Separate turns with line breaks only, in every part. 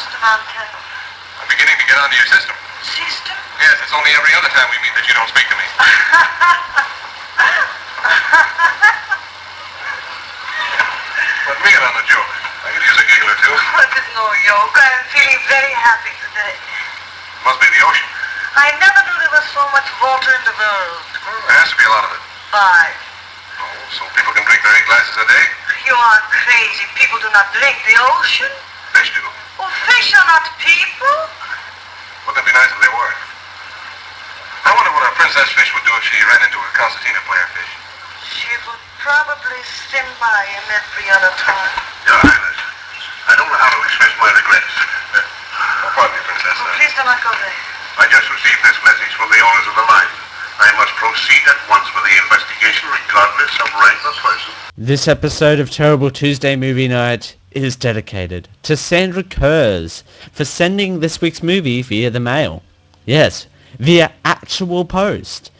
I'm beginning to get onto your system.
Sister?
Yes, it's only every other time we meet that you don't speak to me. Put me in on the joke. I could use a giggle or two.
Oh, it is no joke. I am feeling very happy today.
It Must be the ocean.
I never knew there was so much water in the world.
Well, there has to be a lot of it.
Five.
Oh, so people can drink their eight glasses a day?
You are crazy. People do not drink the ocean.
Fish do.
Are not people.
Wouldn't it be nice if they were? I wonder what a princess fish would do if she ran into a concertina player fish.
She would probably swim by him every other time.
Your Highness, I don't know how to express my regrets. oh, pardon me, Princess.
Oh,
Uh,
please do not go there.
I just received this message from the owners of the mine. I must proceed at once with the investigation regardless of rank or person.
This episode of Terrible Tuesday Movie Night is dedicated to Sandra Kurz for sending this week's movie via the mail. Yes, via actual post.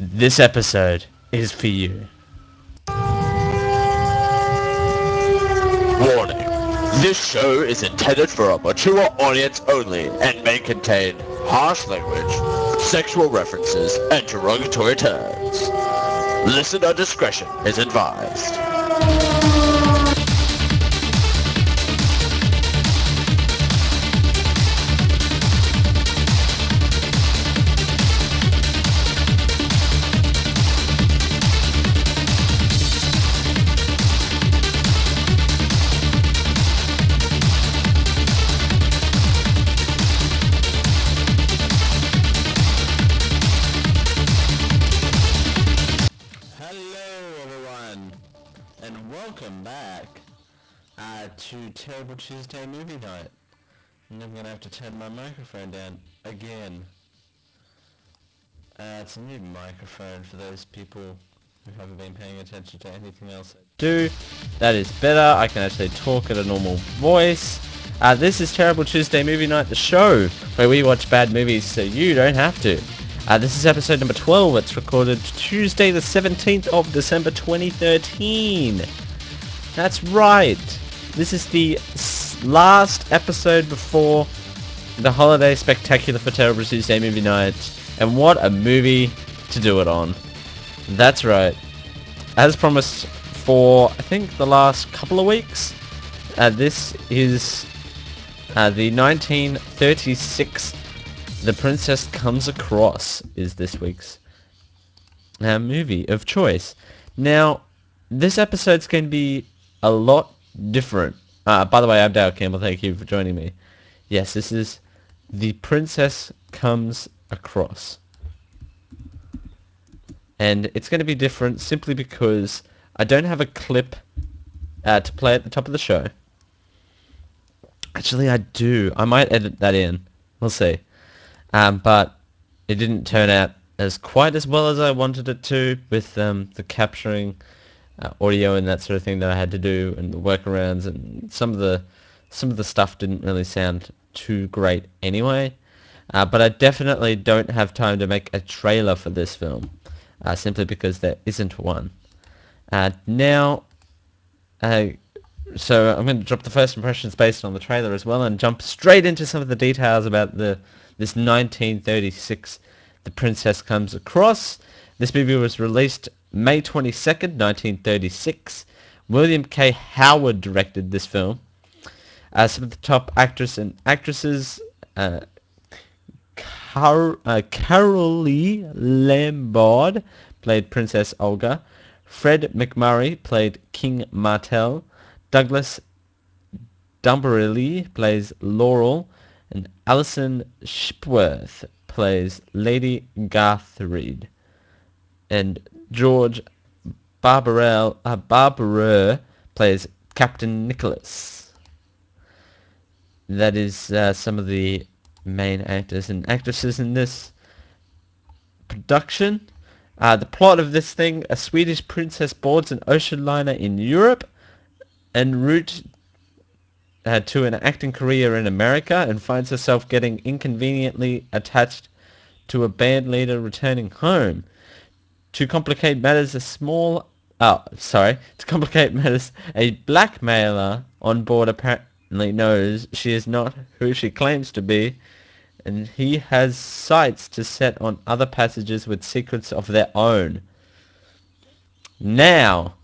This episode is for you.
Warning. This show is intended for a mature audience only and may contain harsh language, sexual references, and derogatory terms. Listener discretion is advised.
To Tuesday Movie Night. And I'm gonna have to turn my microphone down again. Uh, it's a new microphone for those people who haven't been paying attention to anything else I do. That is better. I can actually talk at a normal voice. Uh, this is Terrible Tuesday Movie Night, the show where we watch bad movies so you don't have to. Uh, this is episode number 12. It's recorded Tuesday the 17th of December 2013. That's right. This is the last episode before the holiday spectacular for Terrible Tuesday Movie Night. And what a movie to do it on. That's right. As promised for, I think, the last couple of weeks, uh, this is uh, the 1936 The Princess Comes Across is this week's uh, movie of choice. Now, this episode's going to be a lot different. Uh, by the way, I'm Dale Campbell. Thank you for joining me. Yes, this is The Princess Comes Across. And it's going to be different simply because I don't have a clip uh, to play at the top of the show. Actually, I do. I might edit that in. We'll see. Um, but it didn't turn out as quite as well as I wanted it to with um, the capturing uh, audio and that sort of thing that I had to do and the workarounds and some of the some of the stuff didn't really sound too great anyway. Uh, but I definitely don't have time to make a trailer for this film, uh, simply because there isn't one. Uh, now, uh, so I'm going to drop the first impressions based on the trailer as well and jump straight into some of the details about the this 1936 The Princess Comes Across. This movie was released May 22nd, 1936. William K. Howard directed this film. Uh, some of the top actors and actresses, uh, Car- uh, Carole Lombard played Princess Olga. Fred MacMurray played King Mantell. Douglas Dumbarelli plays Laurel. And Alison Skipworth plays Lady Garthrid. And George Barbarell, uh, Barberer plays Captain Nicholas. That is uh, some of the main actors and actresses in this production. Uh, the plot of this thing, a Swedish princess boards an ocean liner in Europe en route uh, to an acting career in America and finds herself getting inconveniently attached to a band leader returning home. To complicate matters, a small... Oh, sorry. To complicate matters, a blackmailer on board apparently knows she is not who she claims to be, and he has sights to set on other passages with secrets of their own. Now,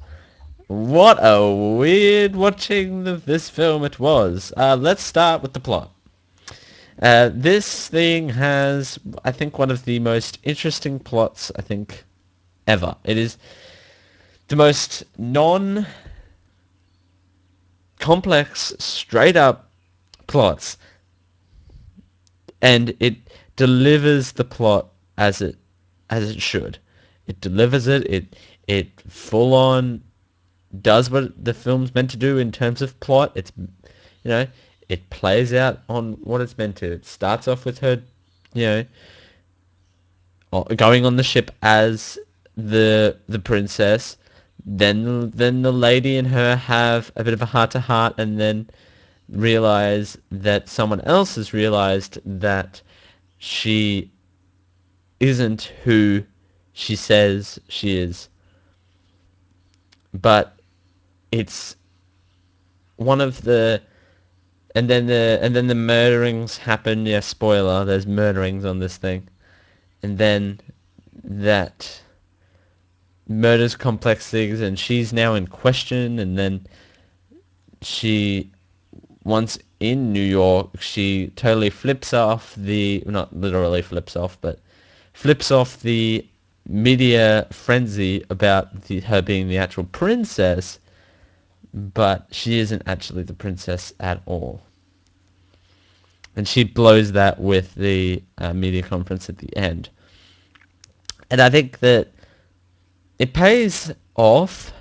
what a weird watching the, this film it was. Uh, let's start with the plot. Uh, this thing has, I think, one of the most interesting plots, I think, ever. It is the most non-complex, straight-up plots, and it delivers the plot as it as it should. It delivers it. It it full on does what the film's meant to do in terms of plot. It's you know it plays out on what it's meant to. It starts off with her, you know, going on the ship as the the princess. Then then the lady and her have a bit of a heart to heart, and then realize that someone else has realized that she isn't who she says she is. But it's one of the and then the and then the murderings happen. Yeah, spoiler. There's murderings on this thing, and then that murders complex things, and she's now in question. And then she, once in New York, she totally flips off the not literally flips off, but flips off the media frenzy about the, her being the actual princess but she isn't actually the princess at all. And she blows that with the uh, media conference at the end. And I think that it pays off,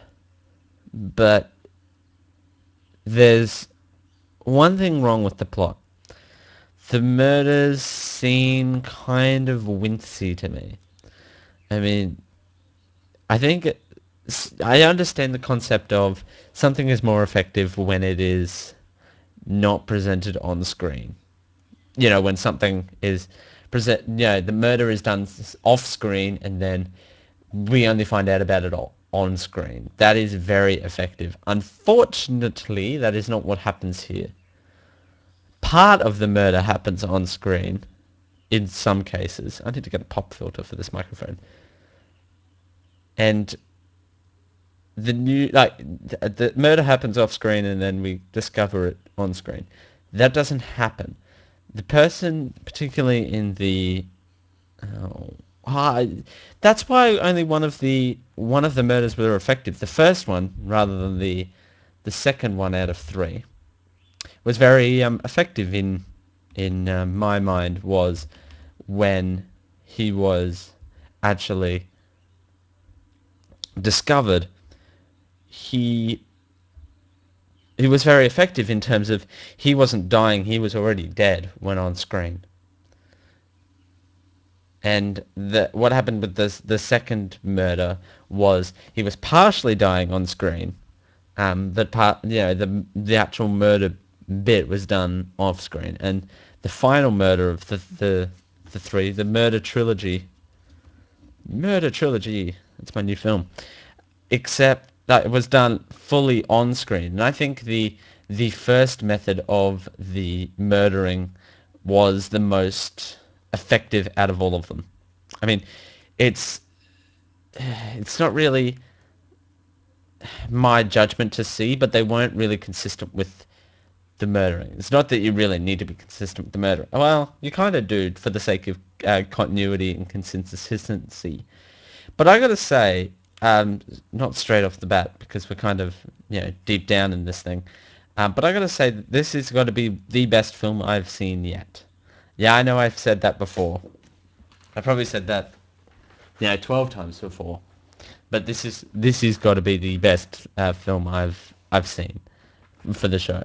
but there's one thing wrong with the plot. The murders seem kind of wincy to me. I mean, I think I understand the concept of something is more effective when it is not presented on screen. You know, when something is present, you know, the murder is done off screen and then we only find out about it all on screen. That is very effective. Unfortunately, that is not what happens here. Part of the murder happens on screen in some cases. I need to get a pop filter for this microphone. And the new like the, murder happens off screen and then we discover it on screen. That doesn't happen. The person, particularly in the, oh, that's why only one of the one of the murders were effective. The first one, rather than the the second one out of three, was very um, effective in in uh, my mind. Was when he was actually discovered he he was very effective in terms of he wasn't dying, he was already dead when on screen. And the, what happened with this, the second murder was he was partially dying on screen, um, but part, you know, the the actual murder bit was done off screen, and the final murder of the the the three, the murder trilogy, murder trilogy. It's my new film, except that it was done fully on screen. And I think the the first method of the murdering was the most effective out of all of them. I mean, it's it's not really my judgment to see, but they weren't really consistent with the murdering. It's not that you really need to be consistent with the murder. Well, you kind of do for the sake of uh, continuity and consistency. But I got to say, um, not straight off the bat because we're kind of you know deep down in this thing. Um, but I got to say this is got to be the best film I've seen yet. Yeah, I know I've said that before. I probably said that, know, twelve times before. But this is this is got to be the best uh, film I've I've seen for the show.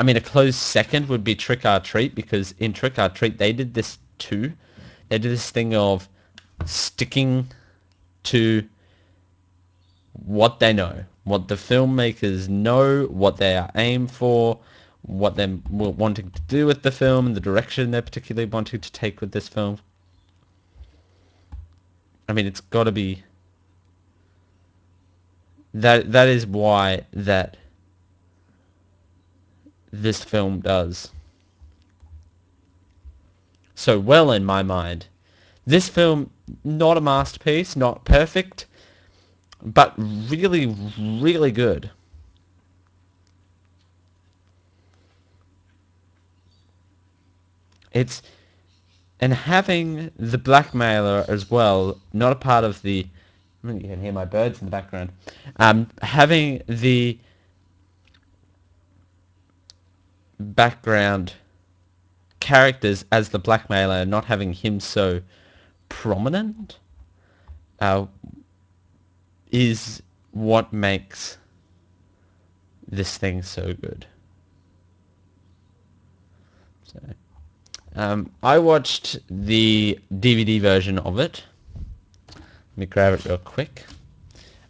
I mean, a close second would be Trick or Treat because in Trick or Treat they did this too. They did this thing of sticking to what they know, what the filmmakers know, what they are aimed for, what they're wanting to do with the film, and the direction they're particularly wanting to take with this film. I mean, it's got to be that. That is why that this film does so well in my mind. This film, not a masterpiece, not perfect, but really, really good. It's and having the blackmailer as well, not a part of the. You can hear my birds in the background. Um, having the background characters as the blackmailer, not having him so prominent, uh, is what makes this thing so good. So, um, I watched the DVD version of it. Let me grab it real quick.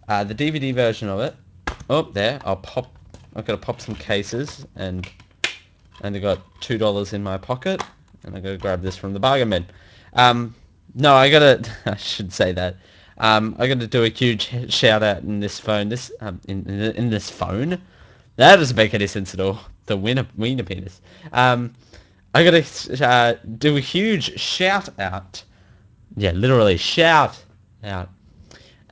Uh, the DVD version of it. Oh, there. I'll pop. I've got to pop some cases and and I got two dollars in my pocket, and I gotta grab this from the bargain bin. Um, no, I gotta. I should say that. Um, I gotta do a huge shout out in this phone. This um, in, in, in this phone. That doesn't make any sense at all. The winner wiener penis. Um, I gotta uh, do a huge shout out. Yeah, literally shout out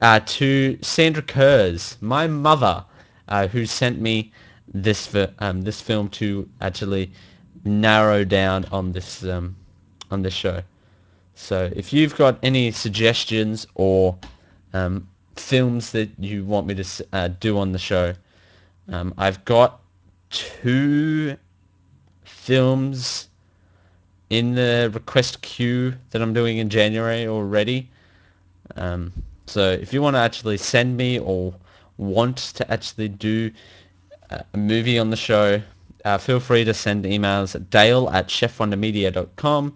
uh, to Sandra Kurz, my mother, uh, who sent me this um, this film to actually narrow down on this um, on this show. So if you've got any suggestions or um, films that you want me to uh, do on the show, um, I've got two films in the request queue that I'm doing in January already. Um, so if you want to actually send me or want to actually do a movie on the show, uh, feel free to send emails at dale at chefwondermedia.com.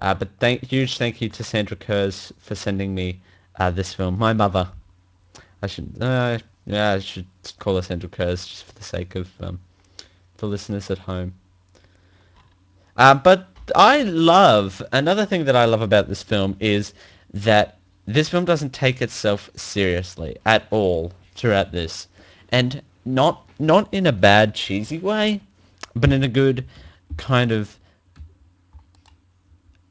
Uh, but thank, huge thank you to Sandra Kurz for sending me uh, this film. My mother. I should, uh, yeah, I should call her Sandra Kurz just for the sake of um, the listeners at home. Uh, but I love, another thing that I love about this film is that this film doesn't take itself seriously at all throughout this. And not not in a bad cheesy way, but in a good kind of.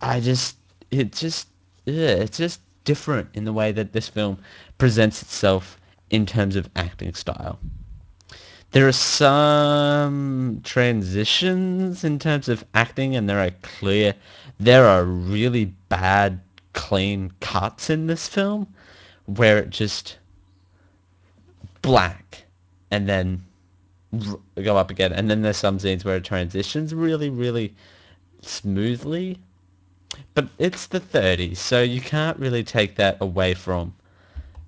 I just it just yeah, it's just different in the way that this film presents itself in terms of acting style. There are some transitions in terms of acting, and there are clear, there are really bad, clean cuts in this film where it just black and then go up again. And then there's some scenes where it transitions really, really smoothly. But it's the 30s, so you can't really take that away from.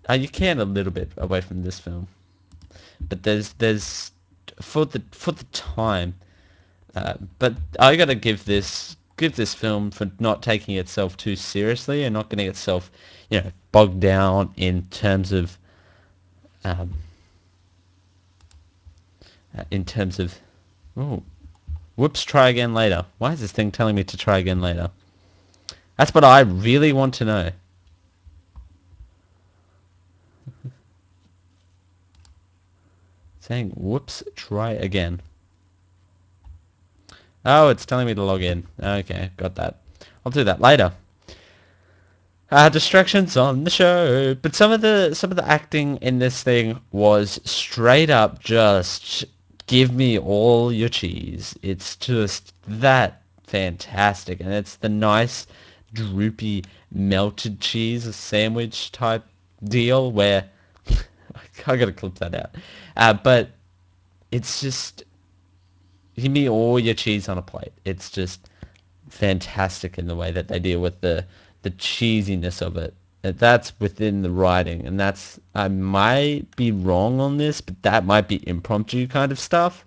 Uh, you can a little bit away from this film, but there's there's for the for the time. Uh, but I gotta give this give this film for not taking itself too seriously and not getting itself, you know, bogged down in terms of um, uh, in terms of, oh, whoops, try again later. Why is this thing telling me to try again later? That's what I really want to know. Saying, whoops, try again. Oh, it's telling me to log in. Okay, got that. I'll do that later. Uh, distractions on the show, but some of the some of the acting in this thing was straight up just give me all your cheese. It's just that fantastic. And it's the nice, droopy, melted cheese sandwich type deal where... I gotta clip that out. Uh, but it's just... Give me all your cheese on a plate. It's just fantastic in the way that they deal with the, the cheesiness of it that's within the writing and that's i might be wrong on this but that might be impromptu kind of stuff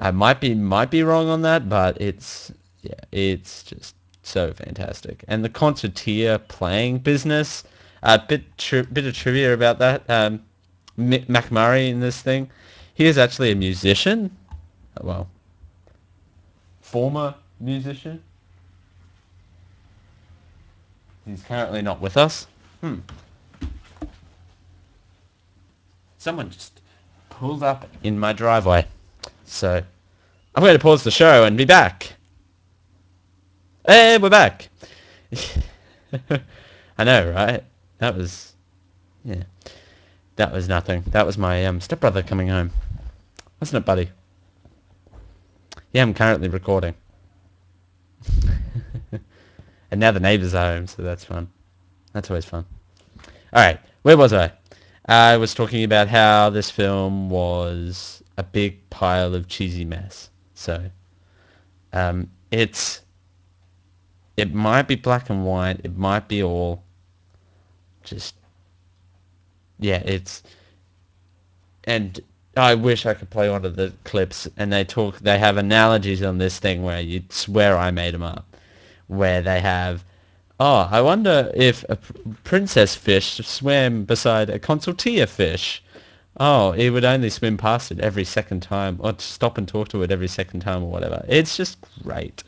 i might be might be wrong on that but it's yeah it's just so fantastic and the concertina playing business a bit tri- bit of trivia about that um, Mick MacMurray in this thing he is actually a musician well former musician He's currently not with us. Hmm. Someone just pulled up in my driveway. So I'm going to pause the show and be back. Hey, we're back. I know, right? That was, yeah, that was nothing. That was my um, stepbrother coming home, wasn't it, buddy? Yeah, I'm currently recording. and now the neighbours are home, so that's fun. That's always fun. Alright, where was I? I was talking about how this film was a big pile of cheesy mess. So, um, it's, it might be black and white, it might be all just, yeah, it's, and I wish I could play one of the clips, and they talk, they have analogies on this thing where you'd swear I made them up, where they have, oh, I wonder if a princess fish swam beside a consultia fish. Oh, it would only swim past it every second time, or stop and talk to it every second time, or whatever. It's just great.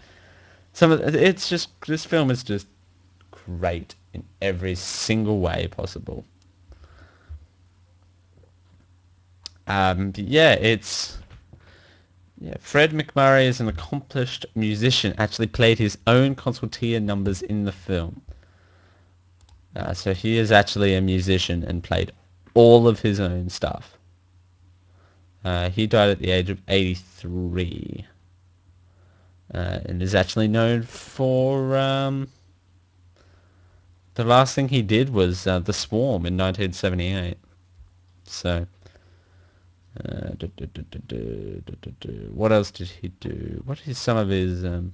Some of it's just this film is just great in every single way possible. Um, yeah, it's yeah. Fred MacMurray is an accomplished musician. Actually, played his own concertina numbers in the film. Uh, so he is actually a musician and played all of his own stuff. Uh, he died at the age of 83. Uh, and is actually known for um, the last thing he did was uh, The Swarm in 1978. So uh. What else did he do? What is some of his um,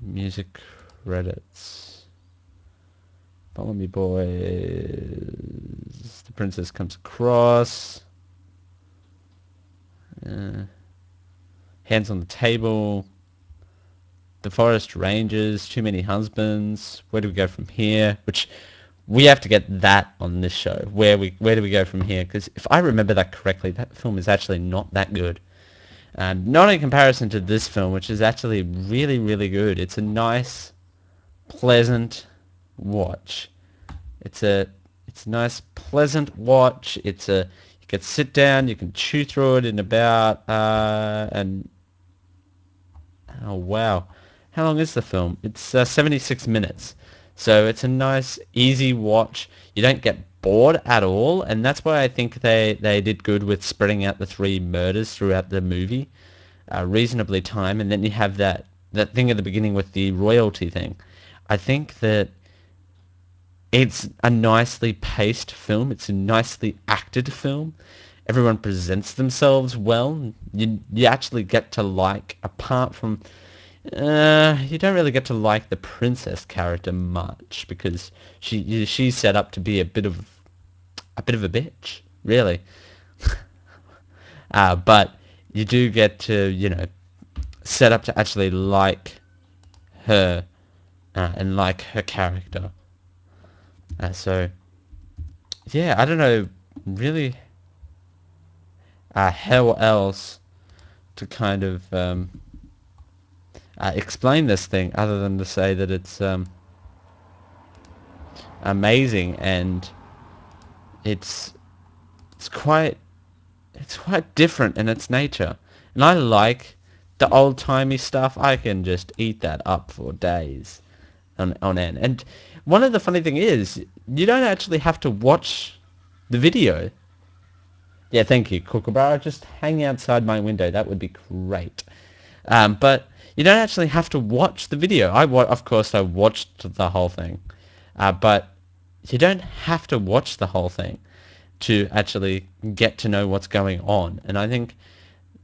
music credits? Follow Me Boys, The Princess Comes Across, uh, Hands on the Table, The Forest Rangers, Too Many Husbands, Where Do We Go From Here? Which we have to get that on this show. Where we where do we go from here? Because if I remember that correctly, that film is actually not that good. And not in comparison to this film, which is actually really really good. It's a nice, pleasant watch. It's a it's a nice pleasant watch. It's a you can sit down, you can chew through it in about uh, and oh wow, how long is the film? It's uh, 76 minutes. So it's a nice, easy watch. You don't get bored at all, and that's why I think they, they did good with spreading out the three murders throughout the movie, uh, reasonably time, and then you have that, that thing at the beginning with the royalty thing. I think that it's a nicely paced film. It's a nicely acted film. Everyone presents themselves well. You you actually get to like, apart from uh, you don't really get to like the princess character much because she she's set up to be a bit of a bit of a bitch, really. uh, but you do get to you know set up to actually like her uh, and like her character. Uh, so yeah, I don't know really uh, how else to kind of um, uh, explain this thing other than to say that it's um, amazing and it's it's quite it's quite different in its nature. And I like the old timey stuff. I can just eat that up for days on, on end. And one of the funny thing is you don't actually have to watch the video. Yeah thank you Kookaburra. Just hang outside my window. That would be great. Um, but you don't actually have to watch the video. I wa- of course I watched the whole thing, uh, but you don't have to watch the whole thing to actually get to know what's going on. And I think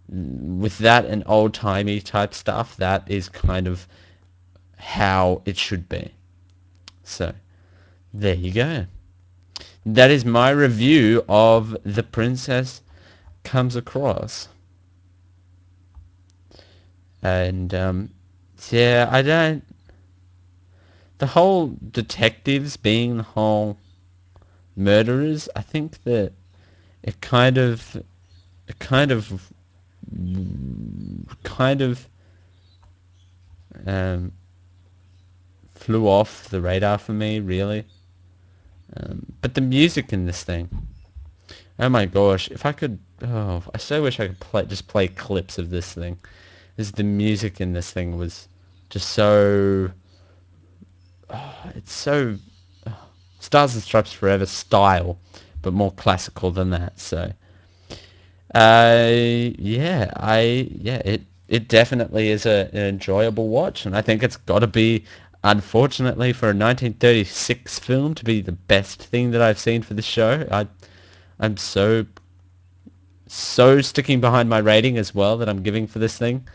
with that and old timey type stuff, that is kind of how it should be. So there you go. That is my review of The Princess Comes Across and um, yeah, I don't. The whole detectives being the whole murderers, I think that it kind of, it kind of, kind of um, flew off the radar for me, really. Um, but the music in this thing, oh my gosh, if I could oh, I so wish I could play just play clips of this thing. Because the music in this thing was just so... Oh, it's so... oh, Stars and Stripes Forever style, but more classical than that, so... Uh, yeah, I... Yeah, it, it definitely is a, an enjoyable watch, and I think it's got to be, unfortunately, for a 1936 film to be the best thing that I've seen for the show. I, I'm so so sticking behind my rating as well that I'm giving for this thing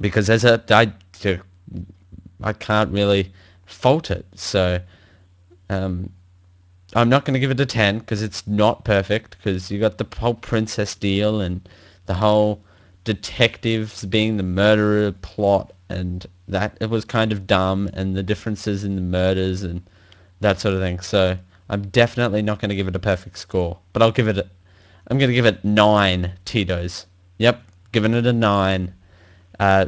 because as a I I can't really fault it. So um, I'm not going to give it a 10 because it's not perfect because you got the whole princess deal and the whole detectives being the murderer plot and that it was kind of dumb and the differences in the murders and that sort of thing. So I'm definitely not going to give it a perfect score, but I'll give it a, I'm going to give it 9 Tito's. Yep, giving it a 9. Uh,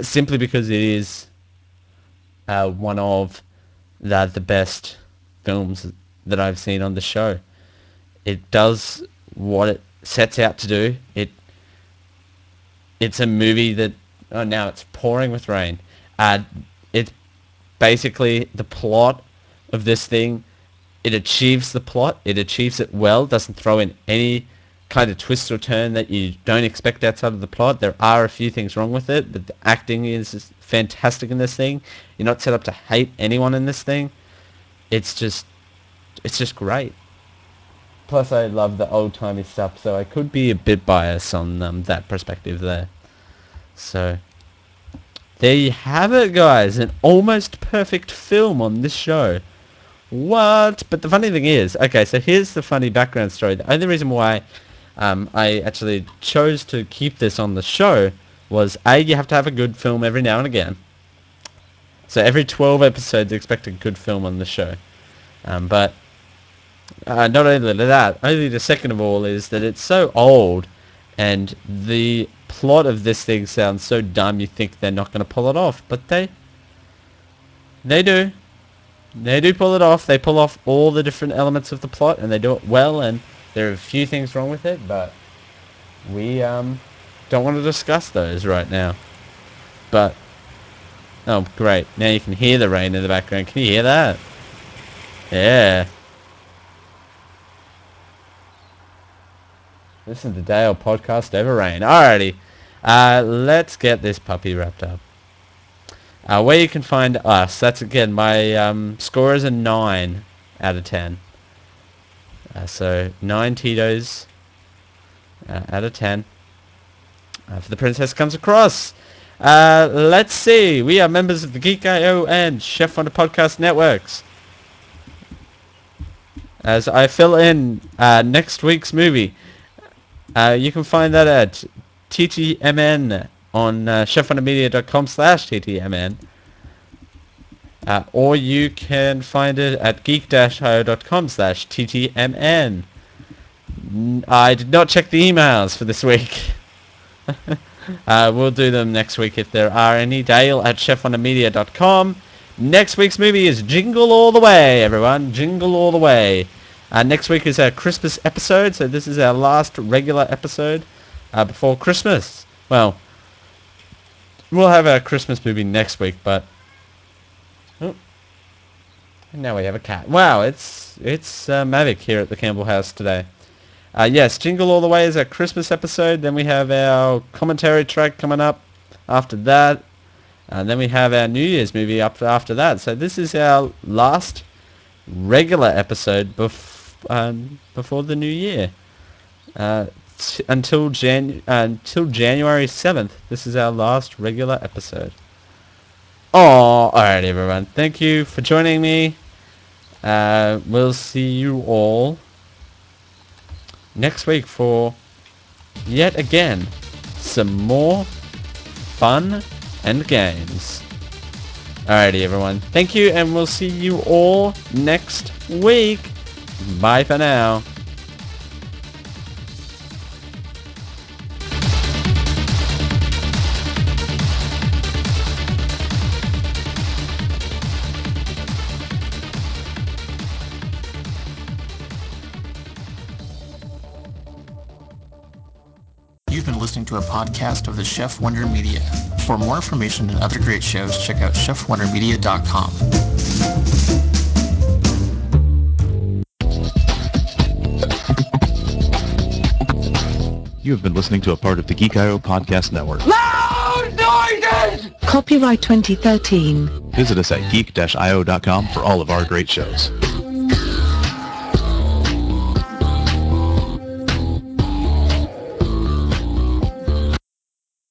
simply because it is uh, one of the, the best films that I've seen on the show. It does what it sets out to do. It it's a movie that oh now it's pouring with rain. Uh, it's basically the plot of this thing. It achieves the plot. It achieves it well. Doesn't throw in any kind of twist or turn that you don't expect outside of the plot. There are a few things wrong with it, but the acting is fantastic in this thing. You're not set up to hate anyone in this thing. It's just, it's just great. Plus, I love the old timey stuff, so I could be a bit biased on um, that perspective there. So, there you have it, guys. An almost perfect film on this show. What? But the funny thing is, okay, so here's the funny background story. The only reason why um, I actually chose to keep this on the show was A, you have to have a good film every now and again. So every 12 episodes, expect a good film on the show. Um, but uh, not only that, only the second of all is that it's so old and the plot of this thing sounds so dumb you think they're not going to pull it off. But they, they do. They do pull it off. They pull off all the different elements of the plot and they do it well and there are a few things wrong with it, but we um, don't want to discuss those right now. But, oh great, now you can hear the rain in the background. Can you hear that? Yeah. This Listen to Dale podcast over rain. Alrighty, uh, let's get this puppy wrapped up. Uh, where you can find us, that's again, my um, score is a 9 out of 10. Uh, so 9 Tito's uh, out of 10. Uh, for the princess comes across. Uh, let's see. We are members of the Geek.io and Chef Wonder Podcast networks. As I fill in uh, next week's movie, uh, you can find that at TTMN on uh, chefwondermedia.com slash TTMN. Uh, or you can find it at geek-io.com slash ttmn. I did not check the emails for this week. uh, we'll do them next week if there are any. Dale at chefwondermedia.com. Next week's movie is Jingle All the Way, everyone. Jingle All the Way. Uh, next week is our Christmas episode, so this is our last regular episode uh, before Christmas. Well, we'll have our Christmas movie next week, but and now we have a cat. Wow, it's it's uh, Mavic here at the Campbell House today. Uh, yes, Jingle All the Way is our Christmas episode. Then we have our commentary track coming up after that. And then we have our New Year's movie up after that. So this is our last regular episode bef- um, before the new year. Uh, t- until Jan- uh, until January 7th, this is our last regular episode. Oh, alright everyone. Thank you for joining me. Uh, we'll see you all next week for yet again some more fun and games. Alrighty everyone, thank you and we'll see you all next week. Bye for now.
Listening to a podcast of the Chef Wonder Media. For more information and other great shows, check out chefwondermedia.com.
You have been listening to a part of the Geek.io Podcast Network. Loud noises!
Copyright 2013.
Visit us at geek-io.com for all of our great shows.